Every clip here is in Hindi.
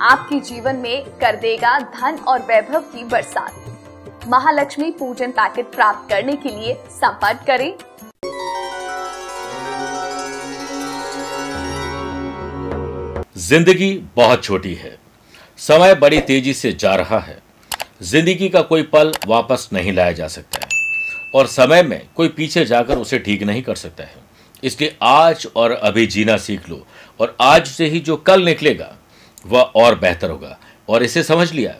आपके जीवन में कर देगा धन और वैभव की बरसात। महालक्ष्मी पूजन पैकेट प्राप्त करने के लिए संपर्क करें। ज़िंदगी बहुत छोटी है। समय बड़ी तेज़ी से जा रहा है। ज़िंदगी का कोई पल वापस नहीं लाया जा सकता है। और समय में कोई पीछे जाकर उसे ठीक नहीं कर सकता है। इसलिए आज और अभी जीना सीख लो। और आज से ही जो कल निकलेगा वह और बेहतर होगा। और इसे समझ लिया।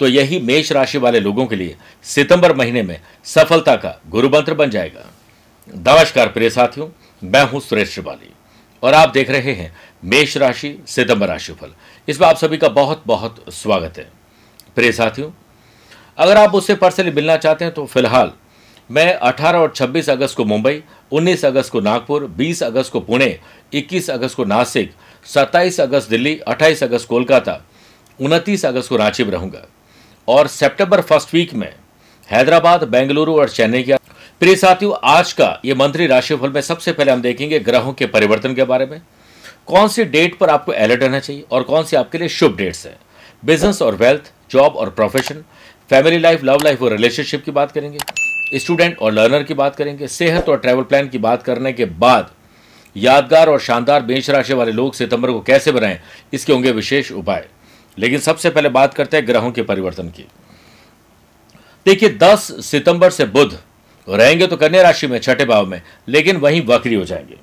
तो यही मेष राशि वाले लोगों के लिए सितंबर महीने में सफलता का गुरु मंत्र बन जाएगा। नमस्कार प्रिय साथियों, मैं हूँ सुरेश श्रिवाली। और आप देख रहे हैं मेष राशि, सितंबर राशिफल इसमें आप सभी का बहुत बहुत स्वागत है। प्रिय साथियों, अगर आप उससे पर्सनली मिलना चाहते हैं तो फ़िलहाल मैं 18 और 26 अगस्त को मुंबई 19 अगस्त को नागपुर 20 अगस्त को पुणे 21 अगस्त को नासिक 27 अगस्त दिल्ली 28 अगस्त कोलकाता 29 अगस्त को रांची में रहूँगा। और सितंबर फ़र्स्ट वीक में हैदराबाद, बेंगलुरु और चेन्नई के प्रिय साथियों, आज का ये मंत्री राशिफल में सबसे पहले हम देखेंगे ग्रहों के परिवर्तन के बारे में। कौन सी डेट पर आपको अलर्ट रहना चाहिए और कौन सी आपके लिए शुभ डेट्स हैं? बिज़नेस और वेल्थ, जॉब और profession, family life, love life और रिलेशनशिप की बात करेंगे, स्टूडेंट और लर्नर की बात करेंगे, सेहत और ट्रैवल प्लान की बात करने के बाद यादगार और शानदार मेष राशि वाले लोग सितंबर को कैसे बनाएँ, इसके होंगे विशेष उपाय। लेकिन सबसे पहले बात करते हैं ग्रहों के परिवर्तन की। देखिए 10 सितंबर से बुध रहेंगे तो कन्या राशि में, छठे भाव में, लेकिन वहीं वक्री हो जाएँगे।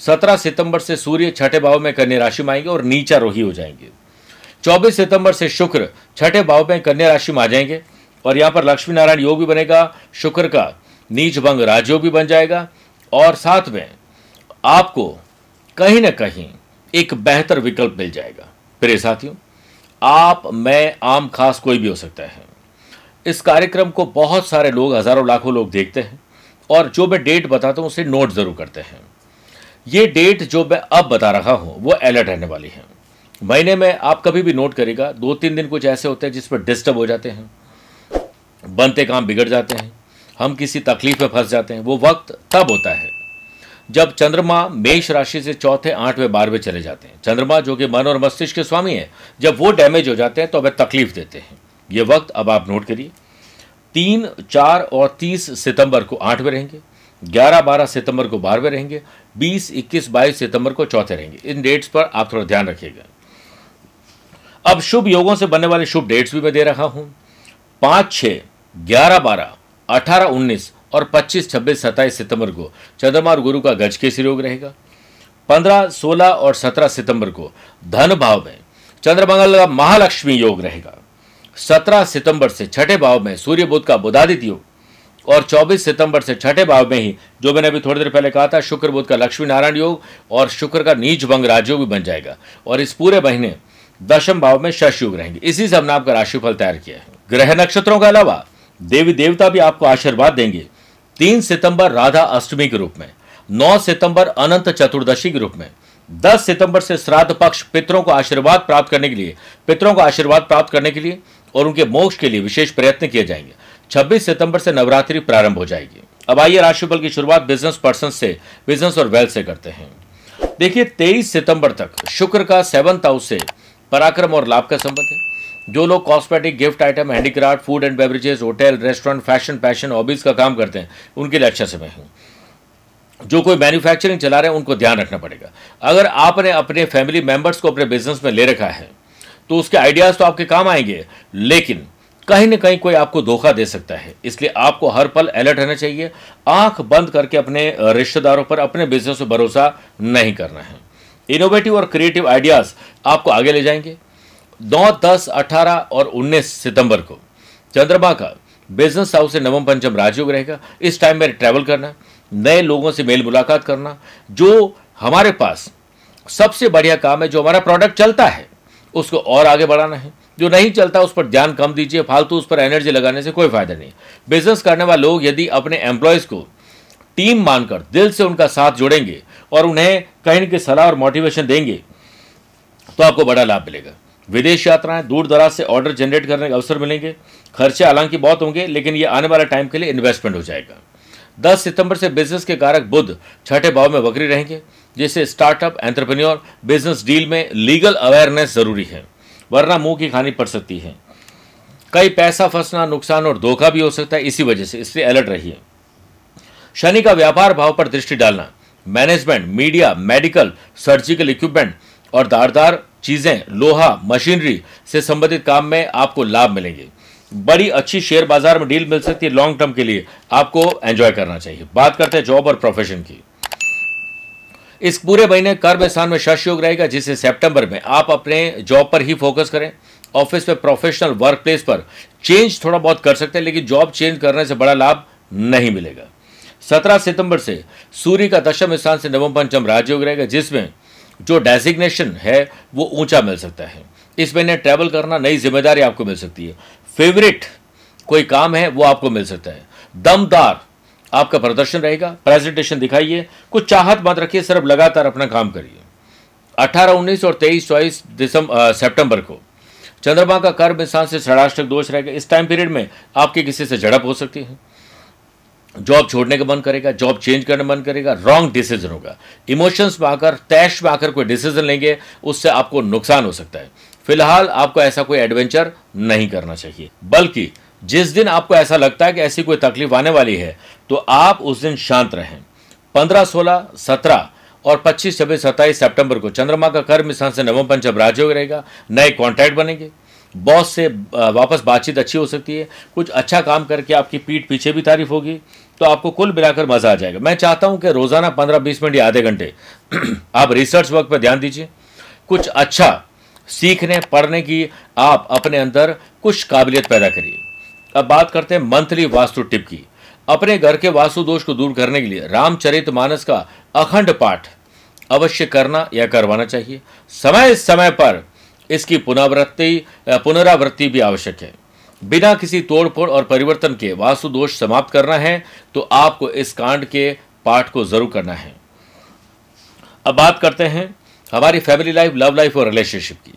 17 सितंबर से सूर्य, छठे भाव में कन्या राशि में आएँगे और नीचा रोही हो जाएँगे। 24 सितंबर से शुक्र, छठे भाव में कन्या राशि में आ जाएँगे और यहाँ पर लक्ष्मी नारायण योग भी बनेगा, शुक्र का नीच भंग राजयोग भी बन जाएगा और साथ में आपको कहीं ना कहीं एक बेहतर विकल्प मिल जाएगा। प्रिय साथियों, आप, मैं, आम खास कोई भी हो सकता है। इस कार्यक्रम को बहुत सारे लोग, हज़ारों लाखों लोग देखते हैं और जो मैं डेट बताता हूँ, उसे नोट ज़रूर करते हैं। ये डेट जो मैं अब बता रहा हूँ, वो अलर्ट रहने वाली है। महीने में आप कभी भी नोट करेगा दो तीन दिन कुछ ऐसे होते हैं जिस पर डिस्टर्ब हो जाते हैं, बनते काम बिगड़ जाते हैं, हम किसी तकलीफ़ में फंस जाते हैं, वो वक्त तब होता है जब चंद्रमा मेष राशि से चौथे, आठवें, बारहवें चले जाते हैं। चंद्रमा जो कि मन और मस्तिष्क के स्वामी है, जब वो डैमेज हो जाते हैं तो हमें तकलीफ़ देते हैं। ये वक्त अब आप नोट करिए। तीन, चार और तीस सितंबर को आठवें रहेंगे, ग्यारह, बारह सितंबर को बारहवें रहेंगे, बीस, इक्कीस, बाईस सितंबर को चौथे रहेंगे। इन डेट्स पर आप थोड़ा ध्यान रखिएगा। अब शुभ योगों से बनने वाले शुभ डेट्स भी मैं दे रहा हूँ। पाँच, छह, ग्यारह, बारह, अठारह, उन्नीस और पच्चीस, छब्बीस, सत्ताईस सितंबर को चंद्रमा और गुरु का गज के योग रहेगा। पंद्रह, सोलह और सत्रह सितंबर को धन भाव में चंद्रमंगल का महालक्ष्मी योग रहेगा। सत्रह सितंबर से छठे भाव में सूर्य बुद्ध का बुधादित्य योग और 24 सितंबर से छठे भाव में ही, जो मैंने अभी थोड़ी देर पहले कहा था, शुक्र बुद्ध का लक्ष्मी नारायण योग और शुक्र का नीच भंग राजयोग भी बन जाएगा। और इस पूरे महीने दशम भाव में शश युग रहेंगे। इसी से हमने आपका राशिफल तैयार किया है। ग्रह नक्षत्रों के अलावा देवी देवता भी आपको आशीर्वाद देंगे। तीन सितंबर राधा अष्टमी के रूप में, नौ सितंबर अनंत चतुर्दशी के रूप में, दस सितंबर से श्राद्ध पक्ष पितरों को आशीर्वाद प्राप्त करने के लिए, पितरों को आशीर्वाद प्राप्त करने के लिए और उनके मोक्ष के लिए विशेष प्रयत्न किए जाएँगे। 26 सितंबर से नवरात्रि प्रारंभ हो जाएगी। अब आइए राशिफल की शुरुआत बिज़नेस पर्सन से बिज़नेस और वेल्थ से करते हैं। देखिए 23 सितंबर तक शुक्र का सेवंथ हाउस से पराक्रम और लाभ का संबंध है। जो लोग cosmetic gift item handicraft food and beverages hotel restaurant fashion passion hobbies का काम करते हैं, उनके लिए अच्छा समय है। जो कोई मैन्युफैक्चरिंग चला रहे हैं, उनको ध्यान रखना पड़ेगा। अगर आपने अपने फैमिली मेंबर्स को अपने बिज़नेस में ले रखा है तो उसके आइडियाज़ तो आपके काम आएँगे, लेकिन कहीं ना कहीं कोई आपको धोखा दे सकता है। इसलिए आपको हर पल अलर्ट रहना चाहिए, आँख बंद करके अपने रिश्तेदारों पर अपने बिज़नेस पर भरोसा नहीं करना है। इनोवेटिव और क्रिएटिव आइडियाज़ आपको आगे ले जाएँगे। नौ, दस, अठारह और उन्नीस सितंबर को। चंद्रमा का बिज़नेस हाउस से नवम पंचम राजयोग रहेगा। इस टाइम में ट्रैवल करना, नए लोगों से मेल मुलाकात करना, जो हमारे पास सबसे बढ़िया काम है, जो हमारा प्रोडक्ट चलता है, उसको और आगे बढ़ाना है। जो नहीं चलता, उस पर ध्यान कम दीजिए, फालतू उस पर एनर्जी लगाने से कोई फ़ायदा नहीं। बिज़नेस करने वाले लोग यदि अपने एम्प्लॉयज़ को टीम मानकर, दिल से उनका साथ जोड़ेंगे और उन्हें कहीं की सलाह और मोटिवेशन देंगे तो आपको बड़ा लाभ मिलेगा। विदेश यात्राएँ दूर दराज से ऑर्डर जनरेट करने के अवसर मिलेंगे। खर्चे हालाँकि बहुत होंगे, लेकिन ये आने वाले टाइम के लिए इन्वेस्टमेंट हो जाएगा। 10 सितंबर से बिज़नेस के कारक बुद्ध छठे भाव में वक्री रहेंगे जिससे स्टार्टअप एंटरप्रेन्योर बिज़नेस डील में लीगल अवेयरनेस ज़रूरी है, वरना मुँह की खानी पड़ सकती है। कई पैसा फंसना, नुकसान और धोखा भी हो सकता है, इसी वजह से। इसलिए अलर्ट रहिए। शनि का व्यापार भाव पर दृष्टि डालना। Management media medical surgical equipment और दारदार चीज़ें, लोहा, मशीनरी से संबंधित काम में आपको लाभ मिलेंगे। बड़ी अच्छी शेयर बाज़ार में डील मिल सकती है लॉन्ग टर्म के लिए। आपको एंजॉय करना चाहिए। बात करते हैं जॉब और प्रोफेशन की। इस पूरे महीने कर्म स्थान में शश योग रहेगा जिससे सितंबर में आप अपने जॉब पर ही फोकस करें। ऑफ़िस में प्रोफेशनल वर्क प्लेस पर चेंज थोड़ा बहुत कर सकते हैं, लेकिन जॉब चेंज करने से बड़ा लाभ नहीं मिलेगा। सत्रह सितंबर से सूर्य का दशम स्थान से नवम पंचम राजयोग रहेगा, जिसमें जो डेजिग्नेशन है वो ऊँचा मिल सकता है। इस महीने ट्रैवल करना नई ज़िम्मेदारी आपको मिल सकती है। फेवरेट कोई काम है वो आपको मिल सकता है। दमदार आपका प्रदर्शन रहेगा प्रेजेंटेशन दिखाइए कुछ चाहत मत रखिए सिर्फ़ लगातार अपना काम करिए। 18, 19 और 23, चौबीस दिसंबर सितंबर को चंद्रमा का कर्म इंसान से षडाष्टक दोष रहेगा। इस टाइम पीरियड में आपकी किसी से झड़प हो सकती है। जॉब छोड़ने का मन करेगा, जॉब चेंज करने मन करेगा रॉन्ग डिसीज़न होगा। इमोशंस में आकर, तैश में आकर कोई डिसीज़न लेंगे, उससे आपको नुकसान हो सकता है। फ़िलहाल आपको ऐसा कोई एडवेंचर नहीं करना चाहिए। बल्कि, जिस दिन आपको ऐसा लगता है कि ऐसी कोई तकलीफ़ आने वाली है तो आप उस दिन शांत रहें। पंद्रह, सोलह, सत्रह और पच्चीस, छब्बीस, सत्ताईस सितंबर को चंद्रमा का कर्म स्थान से नवम पंचम राज्य रहेगा, नए कॉन्ट्रैक्ट बनेंगे। बॉस से वापस बातचीत अच्छी हो सकती है। कुछ अच्छा काम करके आपकी पीठ पीछे भी तारीफ़ होगी तो आपको कुल मिलाकर मज़ा आ जाएगा। मैं चाहता हूँ कि रोज़ाना पंद्रह बीस मिनट या आधे घंटे आप रिसर्च वर्क पर ध्यान दीजिए। कुछ अच्छा सीखने, पढ़ने की आप अपने अंदर कुछ काबिलियत पैदा करिए। अब बात करते हैं मंथली वास्तु टिप की। अपने घर के वास्तु दोष को दूर करने के लिए रामचरित मानस का अखंड पाठ अवश्य करना या करवाना चाहिए। समय समय पर इसकी पुनरावृत्ति पुनरावृत्ति भी आवश्यक है। बिना किसी तोड़फोड़ और परिवर्तन के वास्तु दोष समाप्त करना है तो आपको इस कांड के पाठ को ज़रूर करना है। अब बात करते हैं हमारी फैमिली लाइफ, लव लाइफ और रिलेशनशिप की।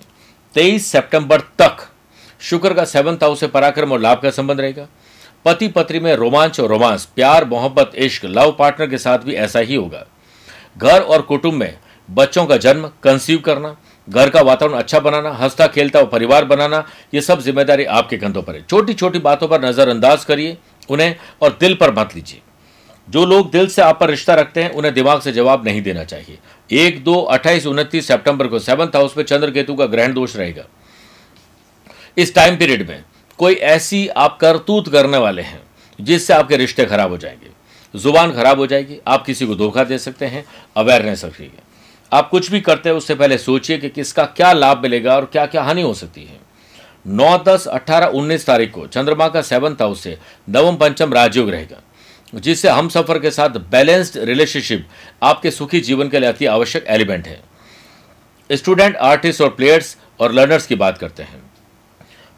23 सितंबर तक शुक्र का सेवंथ हाउस से पराक्रम और लाभ का संबंध रहेगा। पति पत्नी में रोमांच और रोमांस, प्यार, मोहब्बत, इश्क, लव पार्टनर के साथ भी ऐसा ही होगा। घर और कुटुंब में बच्चों का जन्म, कंसीव करना घर का वातावरण अच्छा बनाना, हंसता, खेलता और परिवार बनाना, ये सब ज़िम्मेदारी आपके कंधों पर है। छोटी छोटी बातों पर नज़रअंदाज करिए, उन्हें और दिल पर मत लीजिए। जो लोग दिल से आप पर रिश्ता रखते हैं, उन्हें दिमाग से जवाब नहीं देना चाहिए। एक, दो, अट्ठाईस, उनतीस सेप्टेम्बर को सेवंथ हाउस में चंद्र केतु का ग्रहण दोष रहेगा। इस टाइम पीरियड में कोई ऐसी आप करतूत करने वाले हैं, जिससे आपके रिश्ते खराब हो जाएँगे। ज़ुबान खराब हो जाएगी, आप किसी को धोखा दे सकते हैं, अवेयरनेस रखिएगा आप कुछ भी करते हैं, उससे पहले सोचिए कि किसका क्या लाभ मिलेगा और क्या क्या हानि हो सकती है। नौ, दस अट्ठारह उन्नीस तारीख को चंद्रमा का सेवंथ हाउस से नवम पंचम राजयोग रहेगा, जिससे हम सफ़र के साथ बैलेंस्ड रिलेशनशिप आपके सुखी जीवन के लिए अति आवश्यक एलिमेंट है। स्टूडेंट आर्टिस्ट और प्लेयर्स और लर्नर्स की बात करते हैं।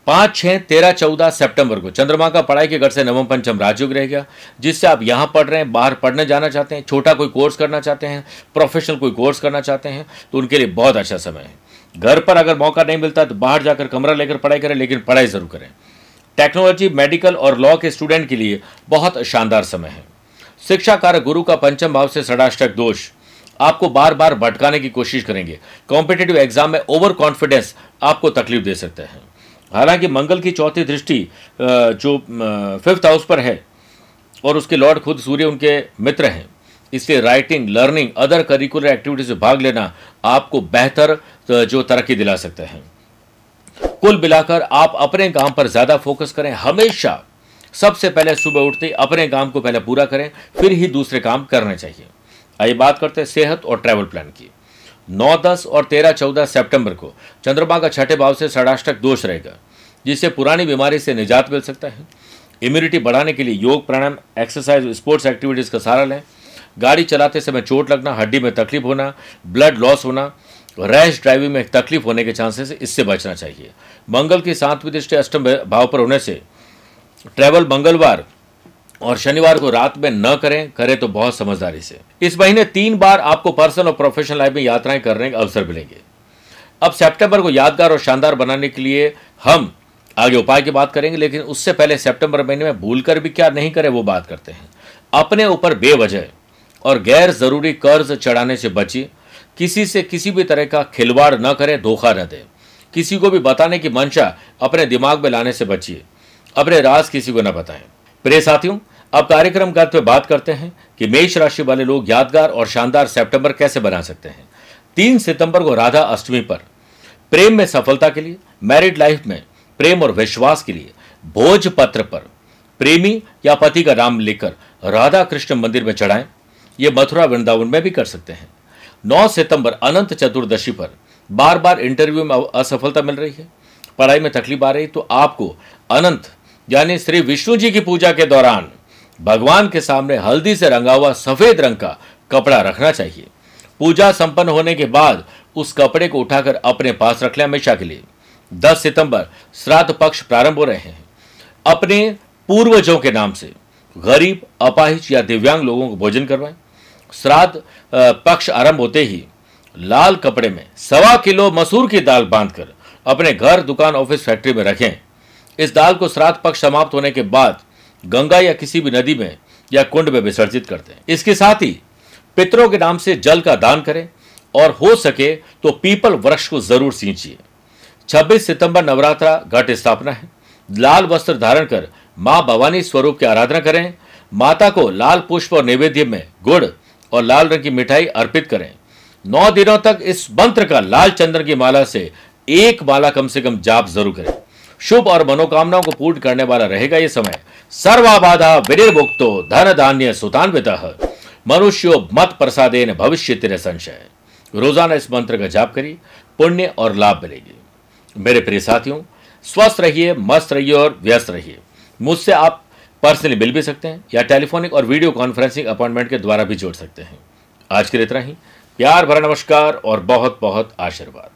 पाँच छः तेरह चौदह सितंबर को। चंद्रमा का पढ़ाई के घर से नवम पंचम राजयुग गया, जिससे आप यहाँ पढ़ रहे हैं, बाहर पढ़ने जाना चाहते हैं, छोटा कोई कोर्स करना चाहते हैं, प्रोफेशनल कोई कोर्स करना चाहते हैं तो उनके लिए बहुत अच्छा समय है। घर पर अगर मौका नहीं मिलता तो बाहर जाकर कमरा लेकर पढ़ाई करें, लेकिन पढ़ाई ज़रूर करें। टेक्नोलॉजी, मेडिकल और लॉ के स्टूडेंट के लिए बहुत शानदार समय है। शिक्षा कारक गुरु का पंचम भाव से षडाष्टक दोष। आपको बार बार भटकाने की कोशिश करेंगे। कॉम्पिटेटिव एग्ज़ाम में ओवर कॉन्फिडेंस आपको तकलीफ़ दे सकते हैं। हालाँकि मंगल की चौथी दृष्टि जो फिफ्थ हाउस पर है, और उसके लॉर्ड खुद सूर्य उनके मित्र हैं। इसलिए writing learning other curricular activities में भाग लेना आपको बेहतर जो तरक्की दिला सकते हैं। कुल मिलाकर आप अपने काम पर ज़्यादा फोकस करें, हमेशा सबसे पहले सुबह उठते अपने काम को पहले पूरा करें, फिर ही दूसरे काम करने चाहिए। आइए बात करते हैं सेहत और ट्रैवल प्लान की। नौ दस और तेरह चौदह सितंबर को चंद्रमा का छठे भाव से षडाष्टक दोष रहेगा। जिससे पुरानी बीमारी से निजात मिल सकता है। इम्यूनिटी बढ़ाने के लिए योग प्राणायाम एक्सरसाइज स्पोर्ट्स एक्टिविटीज़ का सहारा लें। गाड़ी चलाते समय चोट लगना, हड्डी में तकलीफ़ होना ब्लड लॉस होना रैश ड्राइविंग में तकलीफ़ होने के चांसेस इससे बचना चाहिए। मंगल की सातवीं दृष्टि अष्टम भाव पर होने से ट्रैवल मंगलवार और शनिवार को रात में न करें करें तो बहुत समझदारी से। इस महीने तीन बार आपको पर्सनल और प्रोफेशनल लाइफ में यात्राएँ करने के अवसर मिलेंगे। अब सितंबर को यादगार और शानदार बनाने के लिए हम आगे उपाय की बात करेंगे, लेकिन उससे पहले सितंबर महीने में भूलकर भी क्या नहीं करें वो बात करते हैं। अपने ऊपर बेवजह और गैर ज़रूरी कर्ज चढ़ाने से बचिए। किसी से किसी भी तरह का खिलवाड़ न करें, धोखा न दें। किसी को भी बताने की मंशा अपने दिमाग में लाने से बचिए। अपने राज किसी को न बताएँ। प्रिय साथियों, अब कार्यक्रम का पे बात करते हैं कि मेष राशि वाले लोग यादगार और शानदार सितंबर कैसे बना सकते हैं। तीन सितंबर को राधा अष्टमी पर, प्रेम में सफलता के लिए, मैरिड लाइफ में प्रेम और विश्वास के लिए भोज पत्र पर प्रेमी या पति का नाम लिखकर राधा कृष्ण मंदिर में चढ़ाएँ। ये मथुरा वृंदावन में भी कर सकते हैं। 9 सितंबर अनंत चतुर्दशी पर बार बार इंटरव्यू में असफलता मिल रही है। पढ़ाई में तकलीफ़ आ रही तो आपको अनंत, यानी श्री विष्णु जी की पूजा के दौरान भगवान के सामने हल्दी से रंगा हुआ सफ़ेद रंग का कपड़ा रखना चाहिए। पूजा संपन्न होने के बाद उस कपड़े को उठाकर अपने पास रख लें हमेशा के लिए। 10 सितंबर, श्राद्ध पक्ष प्रारंभ हो रहे हैं। अपने पूर्वजों के नाम से गरीब, अपाहिज या दिव्यांग लोगों को भोजन करवाएँ। श्राद्ध पक्ष आरंभ होते ही लाल कपड़े में सवा किलो मसूर की दाल बांधकर अपने घर, दुकान, ऑफ़िस, फैक्ट्री में रखें। इस दाल को श्राद्ध पक्ष समाप्त होने के बाद गंगा या किसी भी नदी में या कुंड में विसर्जित करते हैं। इसके साथ ही पितरों के नाम से जल का दान करें और हो सके तो पीपल वृक्ष को ज़रूर सींचिए। 26 सितंबर नवरात्रा घट स्थापना है। लाल वस्त्र धारण कर माँ भवानी स्वरूप की आराधना करें। माता को लाल पुष्प और नैवेद्य में गुड़ और लाल रंग की मिठाई अर्पित करें। नौ दिनों तक इस मंत्र का लाल चंद्र की माला से एक माला कम से कम जाप ज़रूर करें। शुभ और मनोकामनाओं को पूर्ण करने वाला रहेगा यह समय। सर्वाबाधा विनिर्मुक्तो धन धान्य सुतान्वित। मनुष्यो मत प्रसादेन भविष्य तेरे संशय रोज़ाना इस मंत्र का जाप करिए। पुण्य और लाभ मिलेगी। मेरे प्रिय साथियों, स्वस्थ रहिए, मस्त रहिए और व्यस्त रहिए। मुझसे आप पर्सनली मिल भी सकते हैं या टेलीफोनिक और वीडियो कॉन्फ्रेंसिंग अपॉइंटमेंट के द्वारा भी जोड़ सकते हैं। आज के लिए इतना ही। प्यार भरा नमस्कार और बहुत बहुत आशीर्वाद।